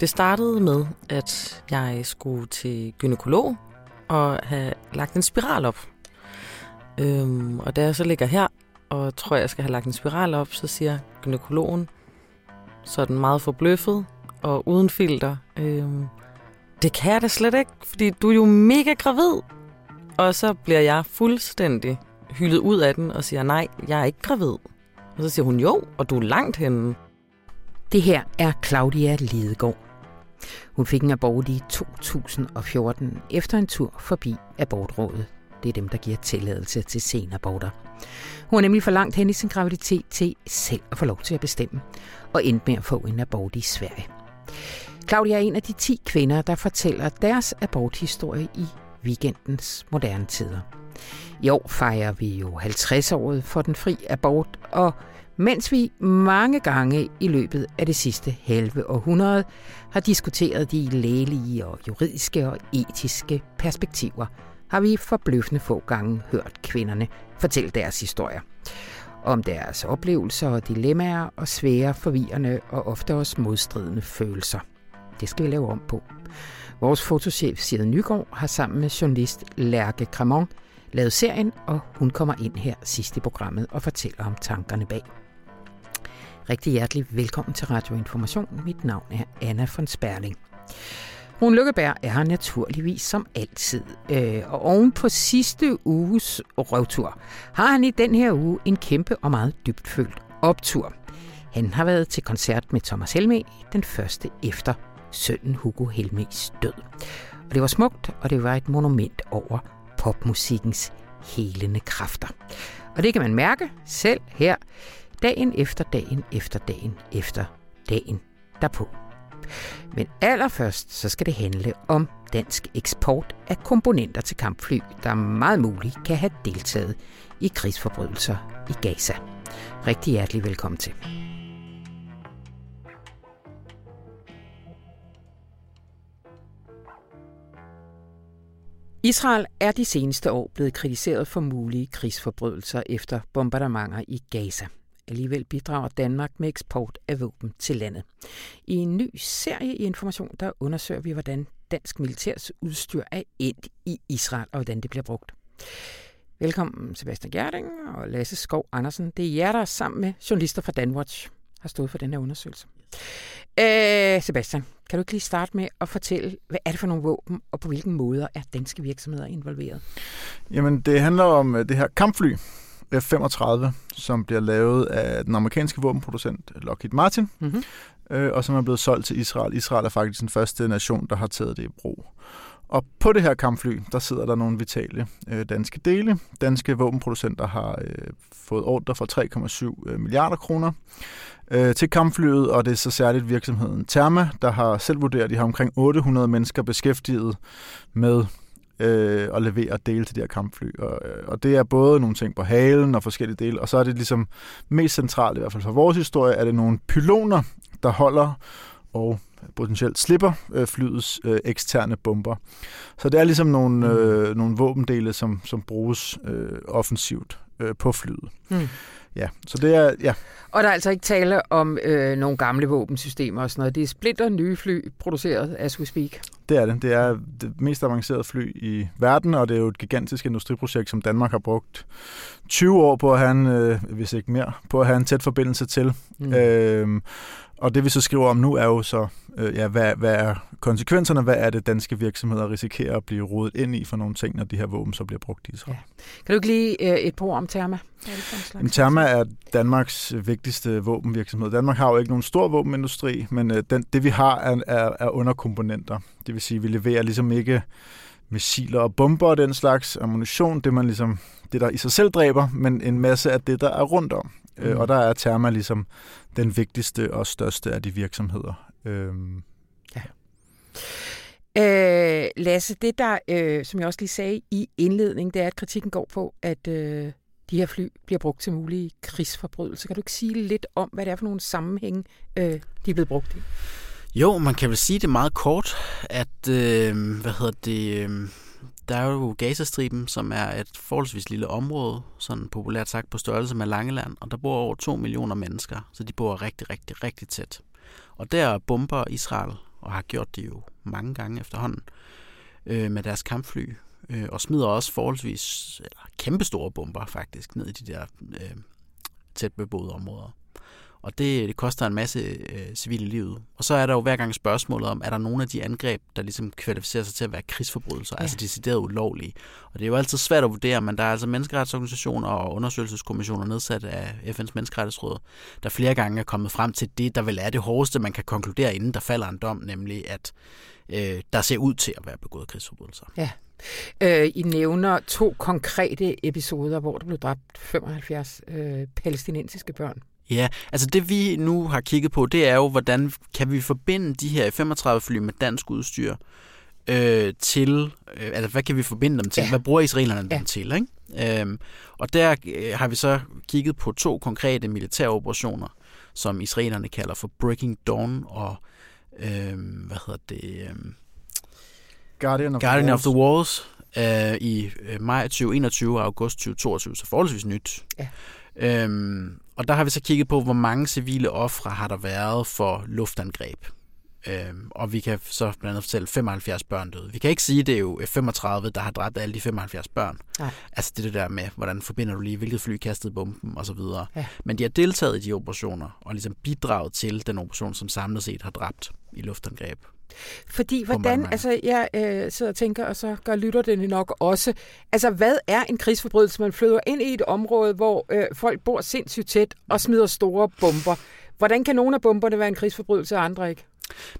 Det startede med, at jeg skulle til gynekolog og have lagt en spiral op. Øhm, og da jeg så ligger her og tror, jeg skal have lagt en spiral op, så siger gynekologen, sådan meget forbløffet og uden filter, øhm, det kan jeg da slet ikke, fordi du er jo mega gravid. Og så bliver jeg fuldstændig hyldet ud af den og siger, nej, jeg er ikke gravid. Og så siger hun, jo, og du er langt henne. Det her er Claudia Lidegaard. Hun fik en abort i 2014 efter en tur forbi abortrådet. Det er dem, der giver tilladelse til senaborter. Hun er nemlig for langt hen i sin graviditet til selv at få lov til at bestemme, og endte med at få en abort i Sverige. Claudia er en af de 10 kvinder, der fortæller deres aborthistorie i weekendens moderne tider. I år fejrer vi jo 50-året for den fri abort, og mens vi mange gange i løbet af det sidste halve århundrede har diskuteret de lægelige og juridiske og etiske perspektiver, har vi forbløffende få gange hørt kvinderne fortælle deres historier. Om deres oplevelser og dilemmaer og svære, forvirrende og ofte også modstridende følelser. Det skal vi lave om på. Vores fotochef Sid Nygaard har sammen med journalist Lærke Cremon lavet serien, og hun kommer ind her sidst i programmet og fortæller om tankerne bag. Rigtig hjertelig velkommen til Radio Information. Mit navn er Anna von Sperling. Rune Lykkeberg er her naturligvis som altid. Øh, og oven på sidste uges røvtur har han i den her uge en kæmpe og meget dybtfølt optur. Han har været til koncert med Thomas Helme den første efter sønnen Hugo Helmes død. Og det var smukt, og det var et monument over popmusikkens helende kræfter. Og det kan man mærke selv her, dagen efter dagen efter dagen efter dagen derpå. Men allerførst så skal det handle om dansk eksport af komponenter til kampfly, der meget muligt kan have deltaget i krigsforbrydelser i Gaza. Rigtig hjertelig velkommen til. Israel er de seneste år blevet kritiseret for mulige krigsforbrydelser efter bombardementer i Gaza. Alligevel bidrager Danmark med eksport af våben til landet. I en ny serie i Information, der undersøger vi, hvordan dansk militærs udstyr er endt i Israel, og hvordan det bliver brugt. Velkommen Sebastian Gerding og Lasse Skov Andersen. Det er jer, der sammen med journalister fra Danwatch har stået for den her undersøgelse. Øh, Sebastian, kan du ikke lige starte med at fortælle, hvad er det for nogle våben, og på hvilken måder er danske virksomheder involveret? Jamen, det handler om øh, det her kampfly, F-35, som bliver lavet af den amerikanske våbenproducent Lockheed Martin, mm-hmm. øh, og som er blevet solgt til Israel. Israel er faktisk den første nation, der har taget det i brug. Og på det her kampfly, der sidder der nogle vitale øh, danske dele. Danske våbenproducenter har øh, fået ordre for 3,7 øh, milliarder kroner øh, til kampflyet, og det er så særligt virksomheden Therma, der har selv vurderet, at de har omkring 800 mennesker beskæftiget med øh, at levere dele til de her kampfly. Og, øh, og det er både nogle ting på halen og forskellige dele, og så er det ligesom mest centralt, i hvert fald for vores historie, er det nogle pyloner, der holder og potentielt slipper øh, flyets øh, eksterne bomber. Så det er ligesom nogle, mm. øh, nogle våbendele, som, som bruges øh, offensivt øh, på flyet. Mm. Ja, så det er, ja. Og der er altså ikke tale om øh, nogle gamle våbensystemer og sådan noget. Det er splitter nye fly, produceret as we speak. Det er det. Det er det mest avancerede fly i verden, og det er jo et gigantisk industriprojekt, som Danmark har brugt 20 år på at have en, øh, hvis ikke mere, på at have en tæt forbindelse til. Mm. Øh, og det vi så skriver om nu er jo så, øh, ja, hvad, hvad er konsekvenserne, hvad er det danske virksomheder risikerer at blive rodet ind i for nogle ting, når de her våben så bliver brugt i Israel. Ja. Kan du ikke lige øh, et par om Therma? Jamen, Therma er Danmarks vigtigste våbenvirksomhed. Danmark har jo ikke nogen stor våbenindustri, men øh, den, det vi har er, er, er underkomponenter. Det vil sige, at vi leverer ligesom ikke missiler og bomber og den slags ammunition, det man ligesom det der i sig selv dræber, men en masse af det der er rundt om. Øh, mm. og der er Therma ligesom den vigtigste og største af de virksomheder. Øhm, ja. Øh, Lasse, det der, øh, som jeg også lige sagde i indledning, det er, at kritikken går på, at øh, de her fly bliver brugt til mulige krigsforbrydelser. Kan du ikke sige lidt om, hvad det er for nogle sammenhænge, øh, de er blevet brugt i? Jo, man kan vel sige det meget kort, at øh, hvad hedder det, øh, der er jo Gazastriben, som er et forholdsvis lille område, sådan populært sagt på størrelse med Langeland, og der bor over 2 millioner mennesker, så de bor rigtig, rigtig, rigtig tæt. Og der bomber Israel og har gjort det jo mange gange efterhånden, øh, med deres kampfly, øh, og smider også forholdsvis eller kæmpestore bomber faktisk ned i de der øh, tæt beboede områder. Og det, det koster en masse øh, civile livet. Og så er der jo hver gang spørgsmålet om, er der nogle af de angreb, der ligesom kvalificerer sig til at være krigsforbrydelser, ja. altså decideret ulovlige. Og det er jo altid svært at vurdere, men der er altså menneskeretsorganisationer og undersøgelseskommissioner nedsat af FN's menneskerettighedsråd, der flere gange er kommet frem til det, der vel er det hårdeste, man kan konkludere, inden der falder en dom, nemlig at øh, der ser ud til at være begået krigsforbrydelser. Ja. Øh, I nævner to konkrete episoder, hvor der blev dræbt 75 øh, palæstinensiske børn. Ja, altså det vi nu har kigget på, det er jo, hvordan kan vi forbinde de her 35 fly med dansk udstyr øh, til, øh, altså hvad kan vi forbinde dem til? Ja. Hvad bruger israelerne ja. dem til? Ikke? Øhm, og der øh, har vi så kigget på to konkrete militære operationer, som israelerne kalder for Breaking Dawn og, øh, hvad hedder det? Øh, Guardian of Guardian the of the Walls øh, i øh, maj 2021 og august 2022, så forholdsvis nyt. Ja. Øhm, og der har vi så kigget på, hvor mange civile ofre har der været for luftangreb. Øhm, og vi kan så blandt andet fortælle 75 børn døde. Vi kan ikke sige, at det er jo 35, der har dræbt alle de 75 børn. Nej. Altså det, det der med, hvordan forbinder du lige, hvilket fly kastede bomben og så videre. Ja. Men de har deltaget i de operationer og ligesom bidraget til den operation, som samlet set har dræbt i luftangreb. Fordi hvordan, altså jeg øh, sidder og tænker, og så gør lytter det nok også, altså hvad er en krigsforbrydelse? Man flyder ind i et område, hvor øh, folk bor sindssygt tæt og smider store bomber. Hvordan kan nogle af bomberne være en krigsforbrydelse, og andre ikke?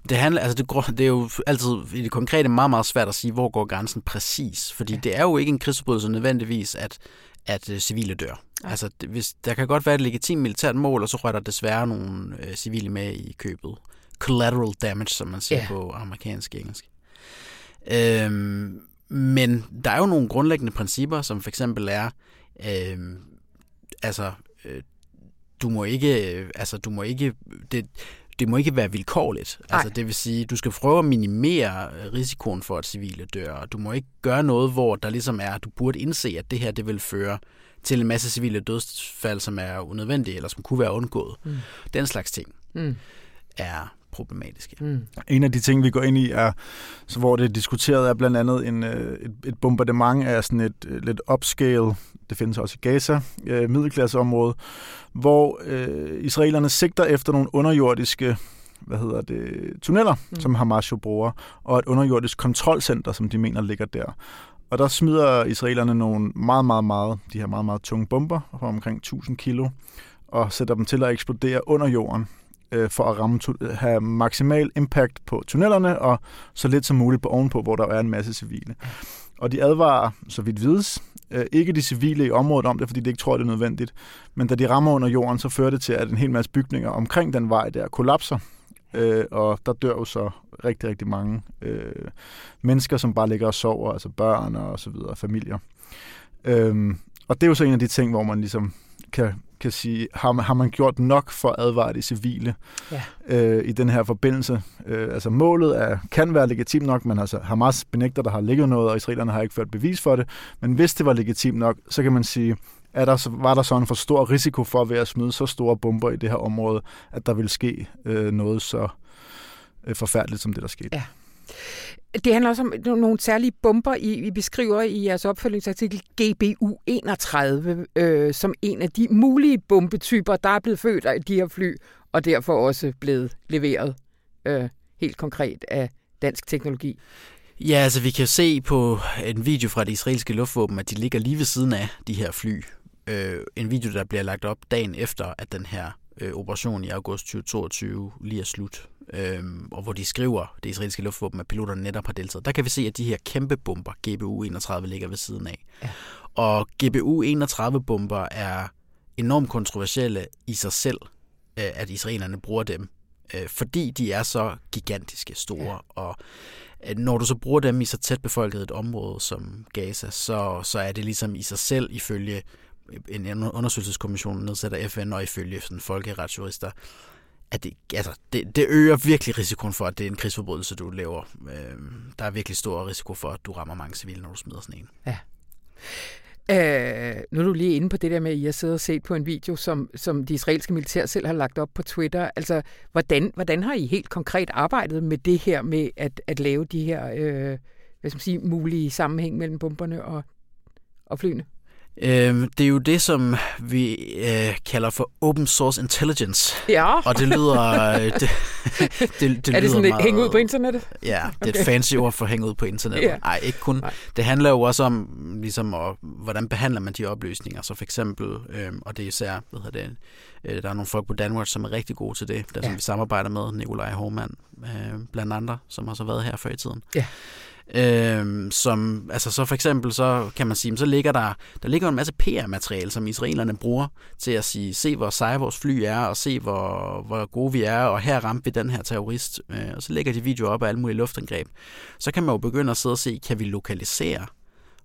Det, handler, altså det, det er jo altid i det konkrete meget, meget svært at sige, hvor går grænsen præcis. Fordi ja. det er jo ikke en krigsforbrydelse nødvendigvis, at, at uh, civile dør. Ja. Altså, det, hvis, der kan godt være et legitimt militært mål, og så rører der desværre nogle uh, civile med i købet collateral damage, som man siger yeah. på amerikansk engelsk. Øhm, men der er jo nogle grundlæggende principper, som for eksempel er, øhm, altså, øh, du må ikke, øh, altså, du må ikke, det, det må ikke være vilkårligt. Altså, det vil sige, du skal prøve at minimere risikoen for, at civile dør. Du må ikke gøre noget, hvor der ligesom er, du burde indse, at det her, det vil føre til en masse civile dødsfald, som er unødvendige, eller som kunne være undgået. Mm. Den slags ting mm. er problematiske. Mm. En af de ting, vi går ind i, er, så hvor det er diskuteret, er blandt andet en, øh, et, et bombardement af sådan et øh, lidt upscale, det findes også i Gaza, øh, middelklasseområde, hvor øh, israelerne sigter efter nogle underjordiske hvad hedder det, tunneller, mm. som Hamas jo bruger, og et underjordisk kontrolcenter, som de mener ligger der. Og der smider israelerne nogle meget, meget, meget, de her meget, meget tunge bomber på omkring 1000 kilo, og sætter dem til at eksplodere under jorden øh, for at ramme, have maksimal impact på tunnelerne, og så lidt som muligt på ovenpå, hvor der er en masse civile. Og de advarer, så vidt vides, øh, ikke de civile i området om det, fordi de ikke tror, det er nødvendigt. Men da de rammer under jorden, så fører det til, at en hel masse bygninger omkring den vej der kollapser. Øh, og der dør jo så rigtig, rigtig mange øh, mennesker, som bare ligger og sover, altså børn og så videre, familier. Øh, og det er jo så en af de ting, hvor man ligesom kan kan sige, har man, har man gjort nok for at advare de civile ja. øh, i den her forbindelse? Øh, altså målet er, kan være legitimt nok, men altså Hamas benægter, der har ligget noget, og israelerne har ikke ført bevis for det. Men hvis det var legitimt nok, så kan man sige, er der, var der så en for stor risiko for ved at smide så store bomber i det her område, at der ville ske øh, noget så øh, forfærdeligt som det, der skete. Ja. Det handler også om nogle særlige bomber, I, I beskriver i jeres opfølgningsartikel GBU 31, øh, som en af de mulige bombetyper, der er blevet født af de her fly, og derfor også blevet leveret øh, helt konkret af dansk teknologi. Ja, altså vi kan se på en video fra det israelske luftvåben, at de ligger lige ved siden af de her fly. Øh, en video, der bliver lagt op dagen efter, at den her øh, operation i august 2022 lige er slut øhm, og hvor de skriver, det israelske luftvåben, at piloterne netop har deltaget. Der kan vi se, at de her kæmpe bomber, GBU-31, ligger ved siden af. Ja. Og GBU-31-bomber er enormt kontroversielle i sig selv, øh, at israelerne bruger dem, øh, fordi de er så gigantiske store. Ja. Og øh, når du så bruger dem i så tæt befolket et område som Gaza, så, så er det ligesom i sig selv ifølge en undersøgelseskommission nedsætter FN og ifølge sådan folkeretsjurister, at det, altså, det, det øger virkelig risikoen for, at det er en krigsforbrydelse, du laver. Øh, der er virkelig stor risiko for, at du rammer mange civile, når du smider sådan en. Ja. Øh, nu er du lige inde på det der med, at I har siddet og set på en video, som, som de israelske militær selv har lagt op på Twitter. Altså, hvordan, hvordan har I helt konkret arbejdet med det her med at, at lave de her øh, hvad skal man sige, mulige sammenhæng mellem bomberne og, og flyene? Øh, det er jo det, som vi øh, kalder for open source intelligence. Ja. Og det lyder... Øh, det, det, det er det sådan meget, hænge ud på internettet? Ja, det er okay. et fancy ord for at hænge ud på internettet. Nej, yeah. ikke kun. Nej. Det handler jo også om, ligesom, og, hvordan behandler man de oplysninger. Så for eksempel, øh, og det er især, hvad hedder det, øh, der er nogle folk på Danmark, som er rigtig gode til det, der ja. som vi samarbejder med, Nikolaj Hormand, øh, blandt andre, som også har været her før i tiden. Ja. Øhm, som, altså så for eksempel, så kan man sige, så ligger der, der ligger en masse PR-materiale, som israelerne bruger til at sige, se hvor seje vores fly er, og se hvor, hvor gode vi er, og her ramte vi den her terrorist. Øh, og så lægger de videoer op af alle mulige luftangreb. Så kan man jo begynde at sidde og se, kan vi lokalisere,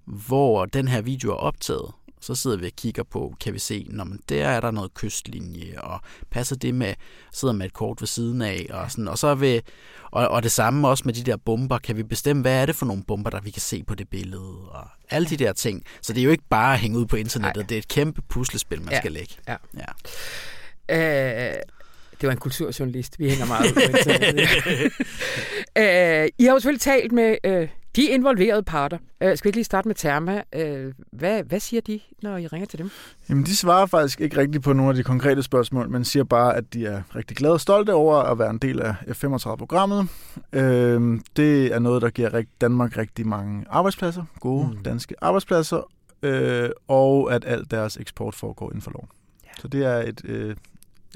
hvor den her video er optaget, så sidder vi og kigger på, kan vi se, når man der er der noget kystlinje, og passer det med, sidder med et kort ved siden af, og, sådan, og så vil, og, og det samme også med de der bomber, kan vi bestemme, hvad er det for nogle bomber, der vi kan se på det billede, og alle de der ting. Så det er jo ikke bare at hænge ud på internettet, Ej. det er et kæmpe puslespil, man ja. skal lægge. Ja. ja. Øh, det var en kulturjournalist. Vi hænger meget ud øh, I har jo selvfølgelig talt med øh, de involverede parter. Øh, skal vi ikke lige starte med Therma? Øh, hvad, hvad siger de, når I ringer til dem? Jamen, de svarer faktisk ikke rigtigt på nogle af de konkrete spørgsmål, men siger bare, at de er rigtig glade og stolte over at være en del af F-35-programmet. Øh, det er noget, der giver Danmark rigtig mange arbejdspladser, gode mm. danske arbejdspladser, øh, og at alt deres eksport foregår inden for loven. Ja. Så det er et, øh,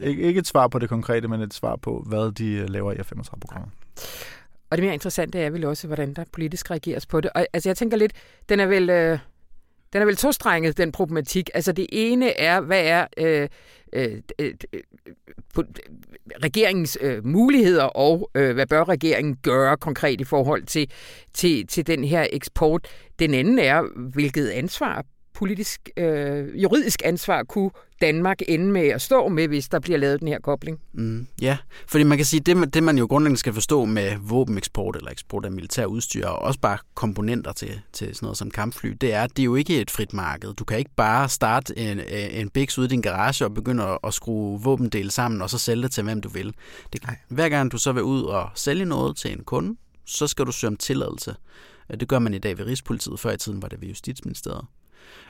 Ik- ikke et svar på det konkrete, men et svar på, hvad de øh, laver i F-35-programmet. Og det mere interessante er vel også, hvordan der politisk reageres på det. Og altså, jeg tænker lidt, den er vel... Øh, den er vel tostrenget, den problematik. Altså det ene er, hvad er øh, øh, øh, øh regeringens øh, muligheder, og øh, hvad bør regeringen gøre konkret i forhold til, til, til den her eksport. Den anden er, hvilket ansvar politisk, øh, juridisk ansvar kunne Danmark ende med at stå med, hvis der bliver lavet den her kobling? Mm, ja, fordi man kan sige, det, det man jo grundlæggende skal forstå med våbeneksport eller eksport af militær udstyr, og også bare komponenter til, til sådan noget som kampfly, det er, at det er jo ikke et frit marked. Du kan ikke bare starte en, en biks ude i din garage og begynde at, at skrue våbendele sammen, og så sælge det til hvem du vil. Det, hver gang du så vil ud og sælge noget til en kunde, så skal du søge om tilladelse. Det gør man i dag ved Rigspolitiet. Før i tiden var det ved Justitsministeriet.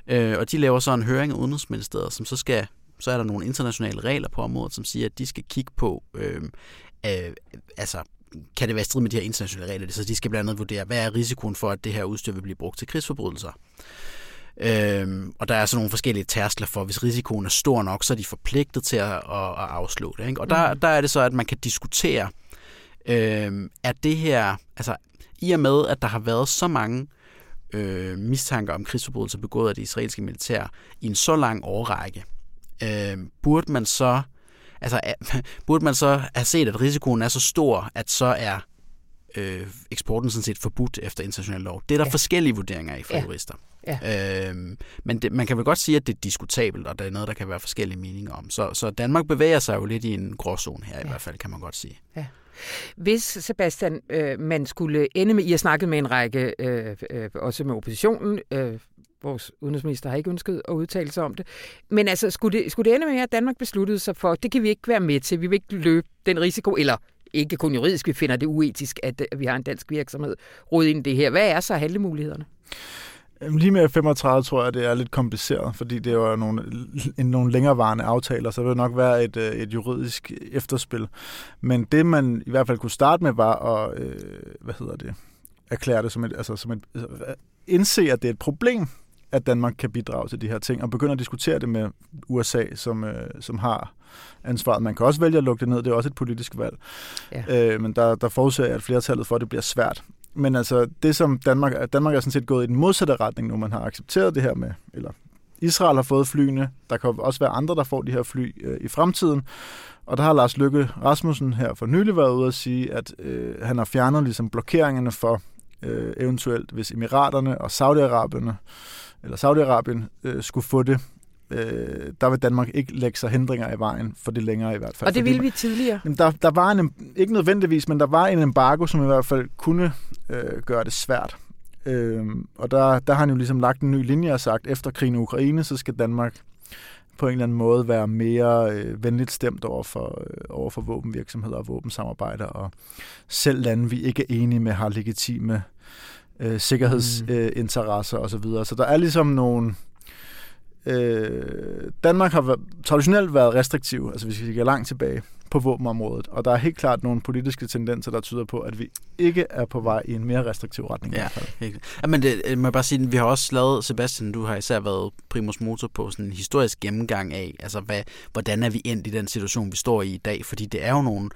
Øh, og de laver så en høring af Udenrigsministeriet, som så skal så er der nogle internationale regler på området, som siger, at de skal kigge på, øh, øh, altså, kan det være strid med de her internationale regler? Så de skal blandt andet vurdere, hvad er risikoen for, at det her udstyr vil blive brugt til krigsforbrydelser? Øhm, og der er så nogle forskellige tærskler for, hvis risikoen er stor nok, så er de forpligtet til at, at, at afslå det. Ikke? Og der, mm. der er det så, at man kan diskutere, øhm, at det her, altså i og med, at der har været så mange øh, mistanker om krigsforbrydelser begået af det israelske militær i en så lang årrække, øh, burde man så altså, burde man så have set, at risikoen er så stor, at så er øh, eksporten sådan set forbudt efter international lov. Det er der ja. forskellige vurderinger i for ja. jurister. Ja. Øhm, men det, man kan vel godt sige, at det er diskutabelt, og der er noget, der kan være forskellige meninger om. Så, så Danmark bevæger sig jo lidt i en gråzone her, ja. i hvert fald, kan man godt sige. Ja. Hvis, Sebastian, øh, man skulle ende med, I har snakket med en række, øh, øh, også med oppositionen, øh, vores udenrigsminister har ikke ønsket at udtale sig om det. Men altså, skulle det, skulle det ende med, at Danmark besluttede sig for, det kan vi ikke være med til, vi vil ikke løbe den risiko, eller ikke kun juridisk, vi finder det uetisk, at, at vi har en dansk virksomhed rodet ind i det her. Hvad er så handlemulighederne? Lige med 35 tror jeg, det er lidt kompliceret, fordi det er jo nogle, nogle længerevarende aftaler, så det vil nok være et, øh, et juridisk efterspil. Men det, man i hvert fald kunne starte med, var at, øh, hvad hedder det, erklære det som et, altså som et, indse, at det er et problem, at Danmark kan bidrage til de her ting, og begynde at diskutere det med USA, som, øh, som har ansvaret. Man kan også vælge at lukke det ned, det er også et politisk valg. Ja. Øh, men der, der forudser jeg, at flertallet for, at det bliver svært. Men altså, det som Danmark, Danmark er sådan set gået i den modsatte retning nu, man har accepteret det her med, eller Israel har fået flyene, der kan også være andre, der får de her fly øh, i fremtiden. Og der har Lars Lykke Rasmussen her for nylig været ude at sige, at øh, han har fjernet ligesom blokeringerne for øh, eventuelt, hvis Emiraterne og Saudi-Arabien eller Saudi-Arabien øh, skulle få det, øh, der vil Danmark ikke lægge sig hindringer i vejen for det længere i hvert fald. Og det ville vi tidligere? Der, der var en, ikke nødvendigvis, men der var en embargo, som i hvert fald kunne øh, gøre det svært. Øhm, og der, der har han jo ligesom lagt en ny linje og sagt, efter krigen i Ukraine, så skal Danmark på en eller anden måde være mere øh, venligt stemt over for, øh, over for våbenvirksomheder og våbensamarbejder, og selv lande, vi ikke er enige med, har legitime øh, sikkerhedsinteresser mm. øh, osv. Så, videre. så der er ligesom nogle... Øh, Danmark har traditionelt været restriktiv, altså hvis vi skal langt tilbage på våbenområdet. Og der er helt klart nogle politiske tendenser, der tyder på, at vi ikke er på vej i en mere restriktiv retning. Ja, helt. Ja, men det, øh, må jeg bare sige, vi har også lavet, Sebastian, du har især været primus motor på sådan en historisk gennemgang af, altså hvad, hvordan er vi endt i den situation, vi står i i dag, fordi det er jo nogle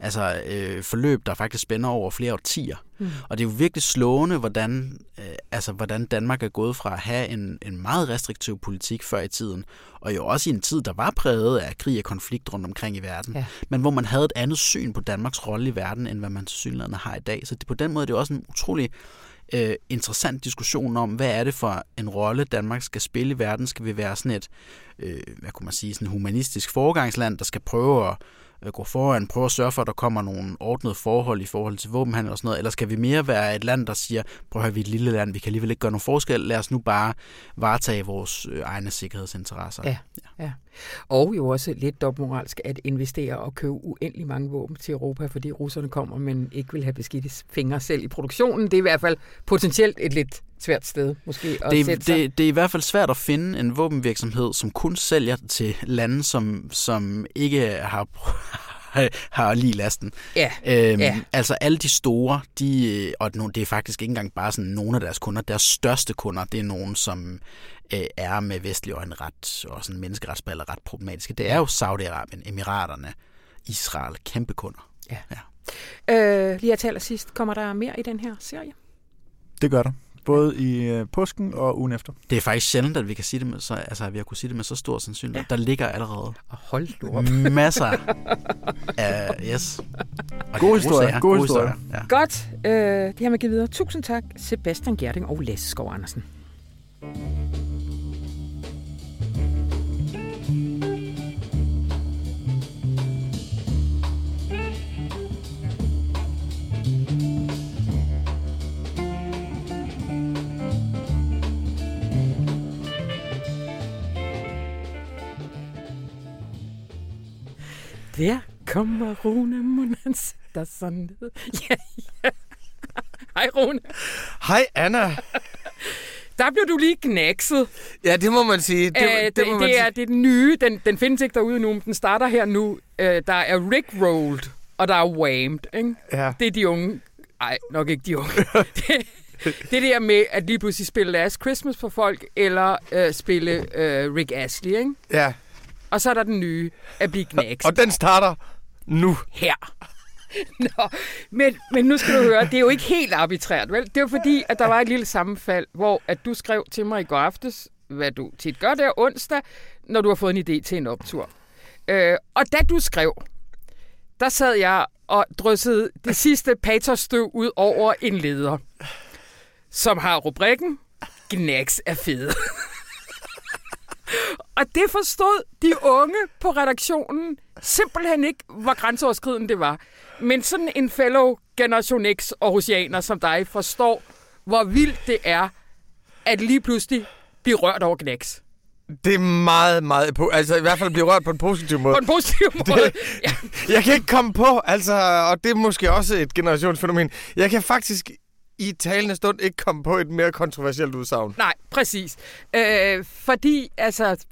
altså, øh, forløb, der faktisk spænder over flere årtier. Mm. Og det er jo virkelig slående, hvordan, øh, altså, hvordan Danmark er gået fra at have en, en meget restriktiv politik før i tiden, og jo også i en tid, der var præget af krig og konflikt rundt omkring i verden, ja. men hvor man havde et andet syn på Danmarks rolle i verden, end hvad man til synligheden har i dag. Så det, på den måde det er det også en utrolig øh, interessant diskussion om, hvad er det for en rolle, Danmark skal spille i verden? Skal vi være sådan et, øh, hvad kunne man sige, sådan humanistisk foregangsland, der skal prøve at gå foran, prøve at sørge for, at der kommer nogle ordnede forhold i forhold til våbenhandel og sådan noget, eller skal vi mere være et land, der siger, prøv at høre, vi er et lille land, vi kan alligevel ikke gøre nogen forskel, lad os nu bare varetage vores øh, egne sikkerhedsinteresser. Ja, ja. ja. Og jo også lidt dobbeltmoralsk at investere og købe uendelig mange våben til Europa, fordi russerne kommer, men ikke vil have beskidt fingre selv i produktionen. Det er i hvert fald potentielt et lidt svært sted måske at det, sætte sig. Det, det er i hvert fald svært at finde en våbenvirksomhed, som kun sælger til lande, som, som ikke har, har lige lasten. Ja. Øhm, ja. Altså alle de store, de, og det er faktisk ikke engang bare sådan nogle af deres kunder, deres største kunder, det er nogen, som øh, er med vestlig øjne ret, og sådan menneskeretsballer ret problematiske. Det er jo Saudi-Arabien, Emiraterne, Israel, kæmpe kunder. Ja. ja. Øh, lige at tale sidst, kommer der mere i den her serie? Det gør der både i øh, påsken og ugen efter. Det er faktisk sjældent, at vi kan sige det med så, altså, at vi har kunne sige det med så stor sandsynlighed. Ja. Der ligger allerede og hold du op. masser af yes. Og god historie. God, god historie. historie. Ja. Godt. Øh, det her med at give videre. Tusind tak, Sebastian Gerding og Lasse Skov Andersen. Der kommer Rune der sådan ned. Ja, ja. Hej Rune. Hej Anna. Der blev du lige knækset. Ja, det må man sige. Det, Æh, det, det, må det, man er, sige. det er den nye. Den, den findes ikke derude nu, men den starter her nu. Æh, der er Rick Rolled, og der er Whammed. Ikke? Ja. Det er de unge. Nej, nok ikke de unge. det, det der med at lige pludselig spille Last Christmas for folk, eller øh, spille øh, Rick Astley, ikke? Ja. Og så er der den nye, at blive knækset. Og den starter nu. Her. Nå, men, men nu skal du høre, det er jo ikke helt arbitrært, vel? Det er jo fordi, at der var et lille sammenfald, hvor at du skrev til mig i går aftes, hvad du tit gør der onsdag, når du har fået en idé til en optur. Øh, og da du skrev, der sad jeg og dryssede det sidste patosstøv ud over en leder, som har rubrikken Gnacks er fede. Og det forstod de unge på redaktionen simpelthen ikke, hvor grænseoverskridende det var. Men sådan en fellow Generation X Aarhusianer som dig forstår, hvor vildt det er, at lige pludselig blive rørt over knæks. Det er meget, meget... Altså i hvert fald blive rørt på en positiv måde. På en positiv måde, det, ja. Jeg kan ikke komme på, altså, og det er måske også et generationsfænomen. Jeg kan faktisk i talende stund ikke komme på et mere kontroversielt udsagn. Nej, præcis. Øh, fordi altså,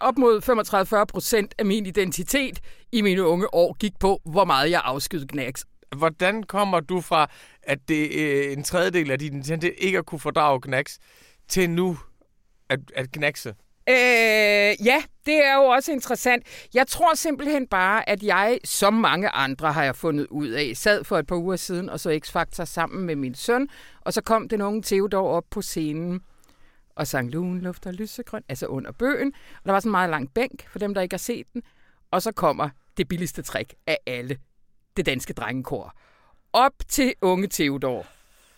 op mod 35-40 procent af min identitet i mine unge år gik på, hvor meget jeg afskydede knacks. Hvordan kommer du fra, at det er en tredjedel af din identitet ikke at kunne fordrage knacks, til nu at, at knakse? Øh, ja, det er jo også interessant. Jeg tror simpelthen bare, at jeg, som mange andre har jeg fundet ud af, sad for et par uger siden og så X-Factor sammen med min søn, og så kom den unge Theodor op på scenen og sang Lun, luft og lysegrøn, altså under bøgen. Og der var sådan en meget lang bænk for dem, der ikke har set den. Og så kommer det billigste trick af alle, det danske drengekor. Op til unge Theodor,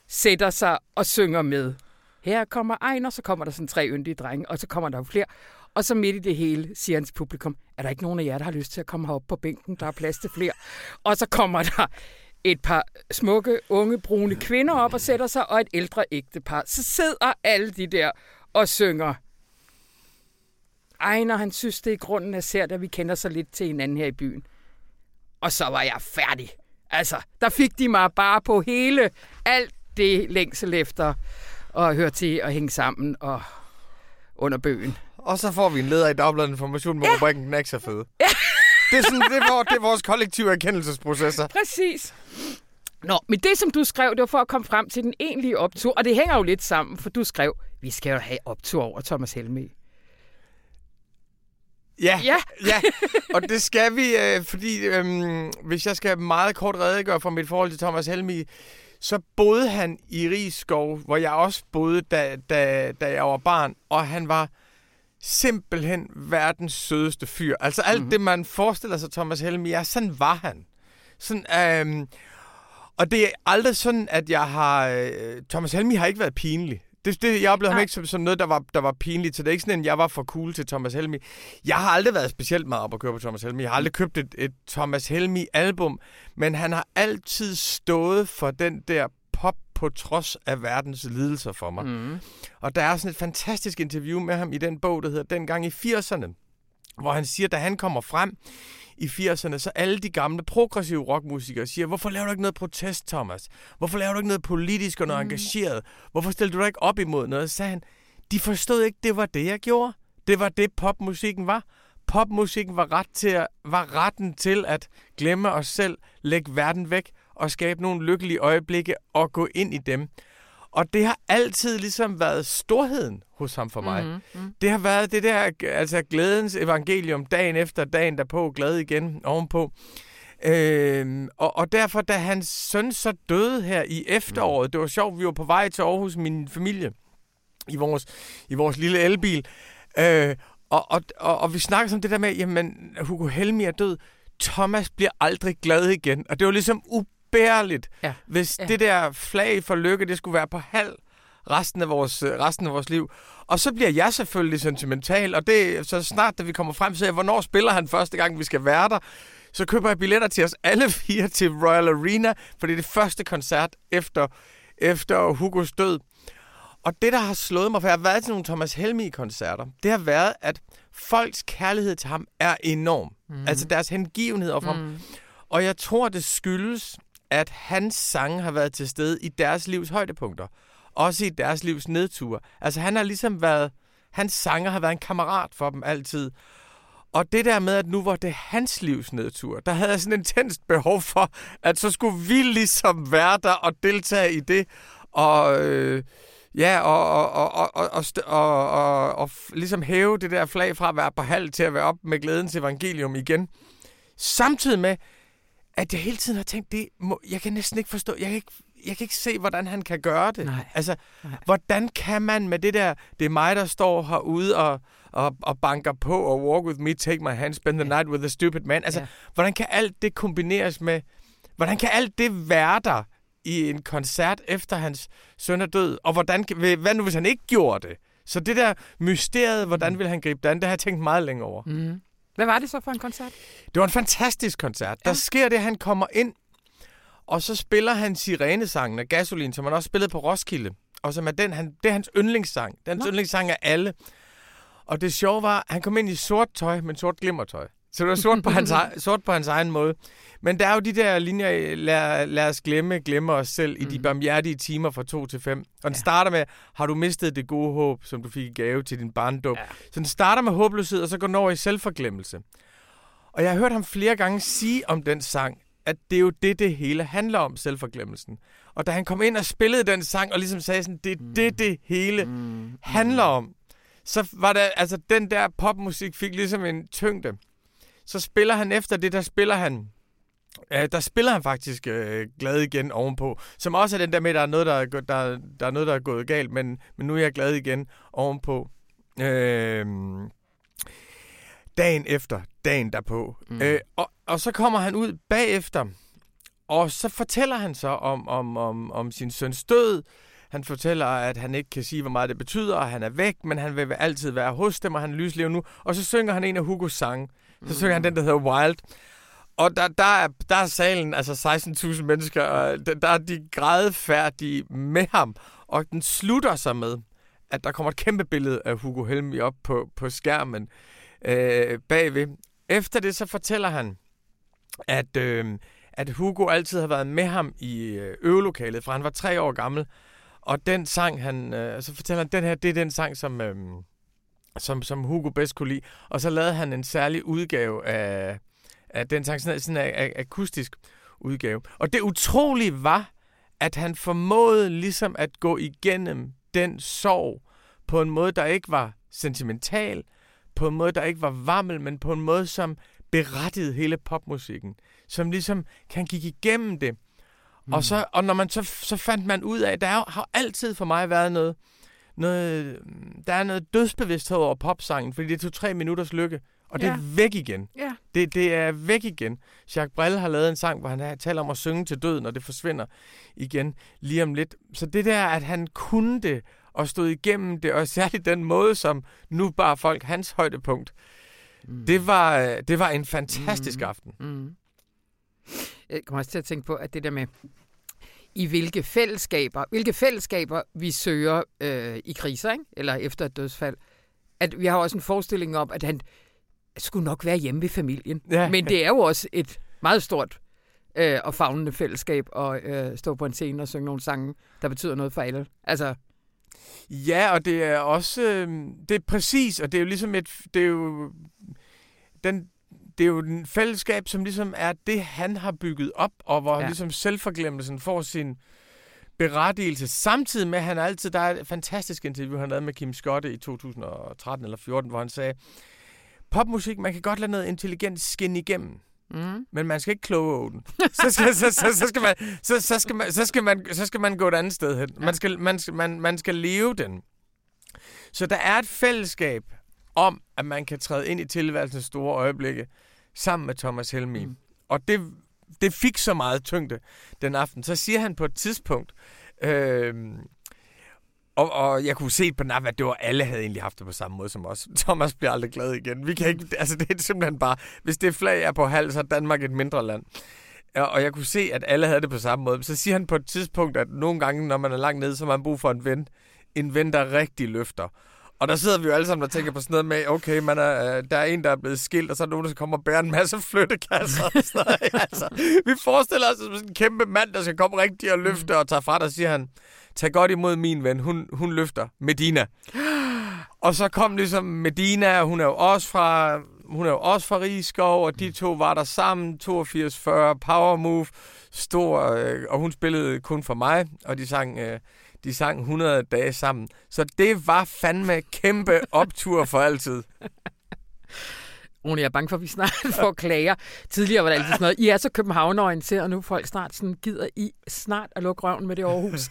sætter sig og synger med. Her kommer Ejner, så kommer der sådan tre yndige drenge, og så kommer der jo flere. Og så midt i det hele siger hans publikum, er der ikke nogen af jer, der har lyst til at komme herop på bænken? Der er plads til flere. Og så kommer der et par smukke, unge, brune kvinder op og sætter sig, og et ældre ægtepar. Så sidder alle de der og synger. Ejner, han synes, det er grunden af ser, at vi kender så lidt til hinanden her i byen. Og så var jeg færdig. Altså, der fik de mig bare på hele alt det længsel efter at høre til at hænge sammen og under bøgen. Og så får vi en leder i Dagbladet Information med ja. rubrikken Den er ikke så fed. Ja. det, er sådan, det, er vores, det er vores kollektive erkendelsesprocesser. Præcis. Nå, men det som du skrev, det var for at komme frem til den egentlige optur, og det hænger jo lidt sammen, for du skrev, vi skal jo have optur over Thomas Helme. Ja, ja. ja, og det skal vi, øh, fordi øh, hvis jeg skal meget kort redegøre for mit forhold til Thomas Helmi, så boede han i Rigskov, hvor jeg også boede, da, da, da jeg var barn, og han var simpelthen verdens sødeste fyr. Altså alt mm-hmm. det, man forestiller sig Thomas Helmi er, sådan var han. Sådan, øh, og det er aldrig sådan, at jeg har... Øh, Thomas Helmi har ikke været pinlig. Det, det, jeg oplevede ham ikke som, som noget, der var, der var pinligt, så det er ikke sådan, at jeg var for cool til Thomas Helmi. Jeg har aldrig været specielt meget op at køre på Thomas Helmi. Jeg har aldrig købt et, et Thomas Helmi-album, men han har altid stået for den der pop på trods af verdens lidelser for mig. Mm. Og der er sådan et fantastisk interview med ham i den bog, der hedder Dengang i 80'erne, hvor han siger, da han kommer frem i 80'erne, så alle de gamle progressive rockmusikere siger, hvorfor laver du ikke noget protest, Thomas? Hvorfor laver du ikke noget politisk og noget mm. engageret? Hvorfor stiller du dig ikke op imod noget? Så sagde han, de forstod ikke, det var det, jeg gjorde. Det var det, popmusikken var. Popmusikken var, ret til at, var retten til at glemme os selv, lægge verden væk og skabe nogle lykkelige øjeblikke og gå ind i dem. Og det har altid ligesom været storheden hos ham for mig. Mm-hmm. Det har været det der, altså glædens evangelium, dagen efter dagen derpå, glad igen ovenpå. Øhm, og, og derfor, da hans søn så døde her i efteråret, mm. det var sjovt, vi var på vej til Aarhus, min familie, i vores, i vores lille elbil, øh, og, og, og, og vi snakkede om det der med, jamen, Hugo Helmi er død, Thomas bliver aldrig glad igen. Og det var ligesom ubærligt, ja. hvis ja. det der flag for lykke, det skulle være på halv resten af vores, øh, resten af vores liv. Og så bliver jeg selvfølgelig sentimental, og det så snart, da vi kommer frem til, hvornår spiller han første gang, vi skal være der, så køber jeg billetter til os alle fire til Royal Arena, for det er det første koncert efter, efter Hugos død. Og det, der har slået mig, for jeg har været til nogle Thomas Helmi-koncerter, det har været, at folks kærlighed til ham er enorm. Mm. Altså deres hengivenhed over for mm. ham. Og jeg tror, det skyldes, at hans sange har været til stede i deres livs højdepunkter. Også i deres livs nedture. Altså han har ligesom været... Hans sanger har været en kammerat for dem altid. Og det der med, at nu var det hans livs nedtur, der havde jeg sådan en intenst behov for, at så skulle vi ligesom være der og deltage i det. Og... Øh, Ja, og, og, og, og, og, og, og, og ligesom hæve det der flag fra at være på halv til at være op med glædens evangelium igen. Samtidig med, at jeg hele tiden har tænkt, det må, jeg kan næsten ikke forstå, jeg kan ikke, jeg kan ikke se, hvordan han kan gøre det. Nej. Altså, Nej. hvordan kan man med det der, det er mig, der står herude og, og, og banker på og walk with me, take my hand, spend the ja. night with a stupid man. Altså, ja. hvordan kan alt det kombineres med, hvordan kan alt det være der i en koncert efter hans søn er død? Og hvordan, hvad nu, hvis han ikke gjorde det? Så det der mysteriet, hvordan mm. vil han gribe det an, det har jeg tænkt meget længe over. Mm. Hvad var det så for en koncert? Det var en fantastisk koncert. Ja. Der sker det, han kommer ind, og så spiller han Sirenesangen af Gasolin, som han også spillede på Roskilde. Og som er den, han, det er hans yndlingssang. Det er hans Nå. yndlingssang af alle. Og det sjove var, at han kom ind i sort tøj, men sort glimmertøj. Så det var sort på, hans, sort på hans egen måde. Men der er jo de der linjer, lad, lad os glemme, glemme os selv i mm. de mhm. barmhjertige timer fra 2 til 5. Og den ja. starter med, har du mistet det gode håb, som du fik i gave til din barndom? Ja. Så den starter med håbløshed, og så går den over i selvforglemmelse. Og jeg har hørt ham flere gange sige om den sang, at det er jo det, det hele handler om, selvforglemmelsen. Og da han kom ind og spillede den sang, og ligesom sagde sådan, det er mm. det, det hele mm. handler om, så var det, altså den der popmusik fik ligesom en tyngde. Så spiller han efter det, der spiller han Ja, der spiller han faktisk øh, glad igen ovenpå. Som også er den der med, der er noget, der er, der, der er, noget, der er gået galt, men, men nu er jeg glad igen ovenpå. Øh, dagen efter, dagen derpå. Mm. Øh, og, og så kommer han ud bagefter, og så fortæller han så om, om, om, om sin søns død. Han fortæller, at han ikke kan sige, hvor meget det betyder, og han er væk, men han vil altid være hos dem, og han lyslever nu. Og så synger han en af Hugos sange. Så synger han den, der hedder Wild. Og der, der, er, der er salen, altså 16.000 mennesker, og der, der er de grædefærdige med ham. Og den slutter sig med, at der kommer et kæmpe billede af Hugo Helmi op på, på skærmen øh, bagved. Efter det så fortæller han, at, øh, at Hugo altid har været med ham i øh, øvelokalet, fra han var tre år gammel. Og den sang, han, øh, så fortæller han, den her, det er den sang, som, øh, som, som Hugo bedst kunne lide. Og så lavede han en særlig udgave af, af den sang, sådan, sådan en akustisk udgave. Og det utrolige var, at han formåede ligesom at gå igennem den sorg på en måde, der ikke var sentimental, på en måde, der ikke var varmel, men på en måde, som berettigede hele popmusikken. Som ligesom kan gik igennem det. Mm. Og, så, og når man så, så fandt man ud af, at der har altid for mig været noget, noget, der er noget dødsbevidsthed over popsangen, fordi det tog tre minutters lykke, og det ja. er væk igen. Ja. Det, det er væk igen. Jacques Brel har lavet en sang, hvor han taler om at synge til døden, og det forsvinder igen lige om lidt. Så det der, at han kunne det, og stod igennem det, og særligt den måde, som nu bare folk hans højdepunkt, mm. det, var, det var en fantastisk mm. aften. Mm. Jeg kommer også til at tænke på, at det der med, i hvilke fællesskaber, hvilke fællesskaber vi søger øh, i kriser, ikke? eller efter et dødsfald. At vi har også en forestilling om, at han skulle nok være hjemme ved familien. Ja. Men det er jo også et meget stort øh, og fagnende fællesskab at øh, stå på en scene og synge nogle sange, der betyder noget for alle. Altså, Ja, og det er også, øh, det er præcis, og det er jo ligesom et, det er jo, den, det er jo en fællesskab, som ligesom er det, han har bygget op, og hvor ja. ligesom selvforglemmelsen får sin berettigelse, samtidig med, at han altid, der er et fantastisk interview, han lavede med Kim Skotte i 2013 eller 14, hvor han sagde, popmusik, man kan godt lade noget intelligent skinne igennem. Mm. Men man skal ikke kloge den. Så skal, så, så, så, skal man, så, så, skal man, så, skal man, så skal man gå et andet sted hen. Man skal, man, man, man skal leve den. Så der er et fællesskab om, at man kan træde ind i tilværelsens store øjeblikke sammen med Thomas Helmi. Mm. Og det, det fik så meget tyngde den aften. Så siger han på et tidspunkt, øh, og, og jeg kunne se på NAV, at det var alle havde egentlig haft det på samme måde som os. Thomas bliver aldrig glad igen. Vi kan ikke, altså det er simpelthen bare, hvis det flag er på halv, så er Danmark et mindre land. Og jeg kunne se, at alle havde det på samme måde. Så siger han på et tidspunkt, at nogle gange, når man er langt nede, så har man brug for en ven. En ven, der rigtig løfter. Og der sidder vi jo alle sammen og tænker på sådan noget med, okay, man er, øh, der er en, der er blevet skilt, og så er der nogen, der kommer og bære en masse flyttekasser. Og sådan noget. altså, vi forestiller os sådan en kæmpe mand, der skal komme rigtig og løfte og tage fra dig, siger han, tag godt imod min ven, hun, hun løfter Medina. Og så kom ligesom Medina, hun er jo også fra, hun er jo også fra Rigskov, og de to var der sammen, 82-40, Power Move, stor, øh, og hun spillede kun for mig, og de sang, øh, de sang 100 dage sammen. Så det var fandme kæmpe optur for altid. Rune, jeg er bange for, at vi snart får klager. Tidligere var det altid sådan noget, I er så københavnerienteret, og nu folk snart sådan, gider I snart at lukke røven med det Aarhus.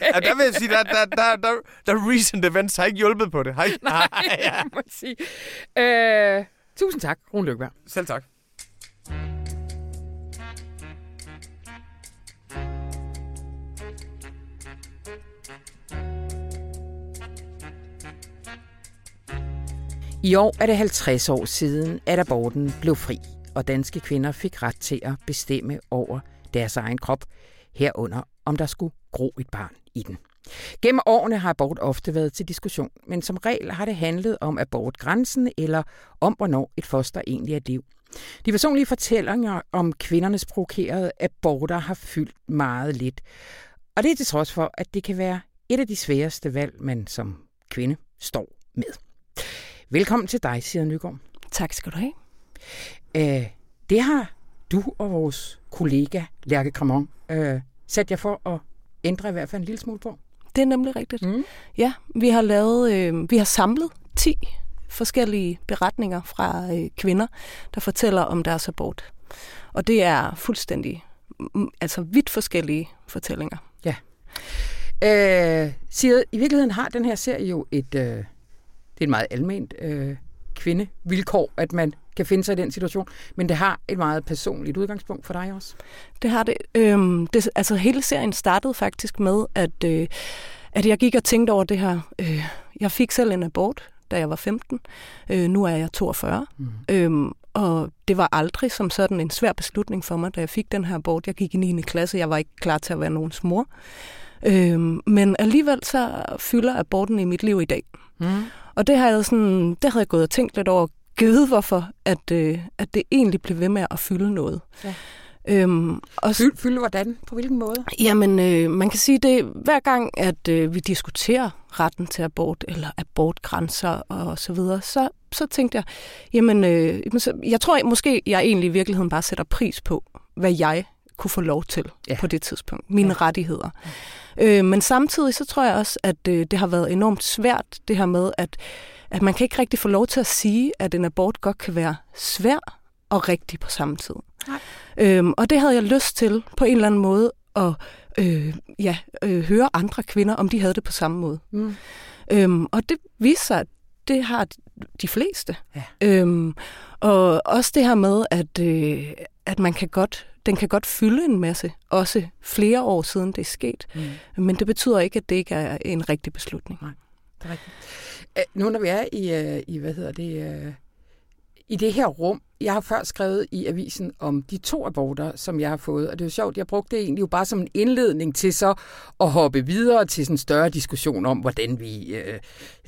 ja, der vil jeg sige, der, der, der, der, der recent events har ikke hjulpet på det. Hej. Nej, ja. må sige. Øh, tusind tak, Rune Lykkeberg. Selv tak. I år er det 50 år siden, at aborten blev fri, og danske kvinder fik ret til at bestemme over deres egen krop, herunder om der skulle gro et barn i den. Gennem årene har abort ofte været til diskussion, men som regel har det handlet om abortgrænsen eller om, hvornår et foster egentlig er liv. De personlige fortællinger om kvindernes provokerede aborter har fyldt meget lidt. Og det er til trods for, at det kan være et af de sværeste valg, man som kvinde står med. Velkommen til dig, Sida Nygaard. Tak skal du have. Æh, det har du og vores kollega Lærke Kramon øh, sat jer for at ændre i hvert fald en lille smule på. Det er nemlig rigtigt. Mm. Ja, vi har lavet, øh, vi har samlet 10 forskellige beretninger fra øh, kvinder, der fortæller om deres abort. Og det er fuldstændig, altså vidt forskellige fortællinger. Ja. Øh, siger, I virkeligheden har den her serie jo et, øh, det er et meget almindeligt øh, kvindevilkår, at man kan finde sig i den situation, men det har et meget personligt udgangspunkt for dig også. Det har det. Øhm, det altså hele serien startede faktisk med, at, øh, at jeg gik og tænkte over det her. Øh, jeg fik selv en abort, da jeg var 15. Øh, nu er jeg 42. Mm. Øhm, og det var aldrig som sådan en svær beslutning for mig, da jeg fik den her abort. Jeg gik i 9. klasse, jeg var ikke klar til at være nogens mor. Øhm, men alligevel så fylder aborten i mit liv i dag. Mm. Og det har jeg sådan, det havde jeg gået og tænkt lidt over, givet hvorfor, at, øh, at det egentlig blev ved med at fylde noget. Ja. Øhm, og fylde, fylde hvordan? På hvilken måde? Jamen, øh, man kan sige det, hver gang, at øh, vi diskuterer retten til abort, eller abortgrænser og så videre, så, så tænkte jeg, jamen, øh, jeg tror måske, jeg egentlig i virkeligheden bare sætter pris på, hvad jeg kunne få lov til ja. på det tidspunkt. Mine ja. rettigheder. Øh, men samtidig så tror jeg også, at øh, det har været enormt svært, det her med, at, at man kan ikke rigtig få lov til at sige, at en abort godt kan være svær og rigtig på samme tid. Nej. Øhm, og det havde jeg lyst til på en eller anden måde at øh, ja, øh, høre andre kvinder, om de havde det på samme måde. Mm. Øhm, og det viser sig, at det har de fleste. Ja. Øhm, og også det her med, at, øh, at man kan godt, den kan godt fylde en masse, også flere år siden det er sket. Mm. Men det betyder ikke, at det ikke er en rigtig beslutning. Nej, det er rigtigt. Nu når vi er i, øh, i hvad hedder det, øh, i det her rum, jeg har før skrevet i avisen om de to aborter, som jeg har fået, og det er jo sjovt, jeg brugte det egentlig jo bare som en indledning til så at hoppe videre til sådan en større diskussion om, hvordan vi øh,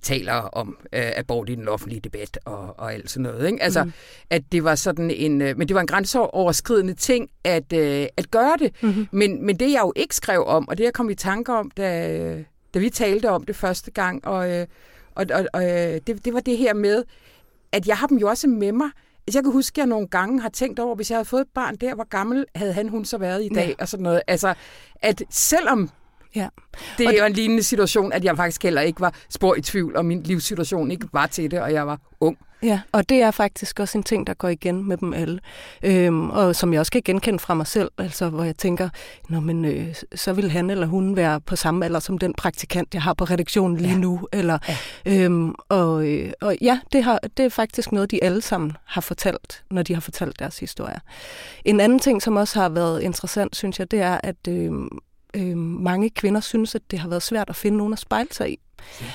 taler om øh, abort i den offentlige debat og, og alt sådan noget. Ikke? Altså, mm. at det var sådan en, øh, men det var en grænseoverskridende ting at, øh, at gøre det. Mm-hmm. Men, men det jeg jo ikke skrev om, og det jeg kom i tanke om, da, da vi talte om det første gang, og, øh, og, og, og øh, det, det var det her med, at jeg har dem jo også med mig. Altså, jeg kan huske, at jeg nogle gange har tænkt over, hvis jeg havde fået et barn der, hvor gammel havde han hun så været i dag, ja. og sådan noget. Altså, at selvom Ja. Det er og jo en lignende situation, at jeg faktisk heller ikke var spor i tvivl, og min livssituation ikke var til det, og jeg var ung. Ja, og det er faktisk også en ting, der går igen med dem alle. Øhm, og som jeg også kan genkende fra mig selv, altså hvor jeg tænker, Nå, men, øh, så vil han eller hun være på samme alder som den praktikant, jeg har på redaktionen lige ja. nu. Eller, ja. øhm, og, øh, og ja, det, har, det er faktisk noget, de alle sammen har fortalt, når de har fortalt deres historier. En anden ting, som også har været interessant, synes jeg, det er, at øh, øh, mange kvinder synes, at det har været svært at finde nogen at spejle sig i. Ja.